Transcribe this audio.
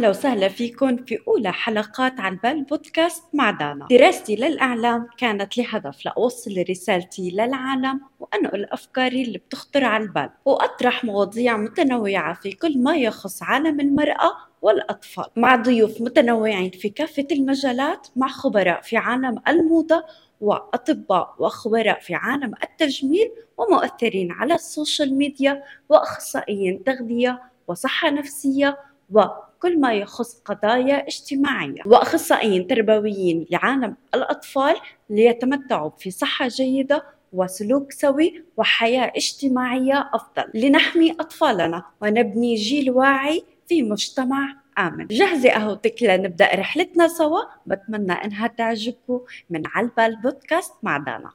أهلا وسهلا فيكم في أولى حلقات عالبال بودكاست مع دانا دراستي للإعلام كانت لهدف لأوصل رسالتي للعالم وأنقل أفكاري اللي بتخطر على البال وأطرح مواضيع متنوعة في كل ما يخص عالم المرأة والأطفال. مع ضيوف متنوعين في كافة المجالات مع خبراء في عالم الموضة وأطباء وخبراء في عالم التجميل ومؤثرين على ال social media وأخصائيين تغذية وصحة نفسية وكل ما يخص قضايا اجتماعية وأخصائيين تربويين لعالم الأطفال ليتمتعوا في صحة جيدة وسلوك سوي وحياة اجتماعية أفضل. لنحمي أطفالنا ونبني جيل واعي في مجتمع آمن. جهزي قهوتك لنبدأ رحلتنا سوا. بتمنى إنها تعجبكم. من علبة البودكاست مع دانا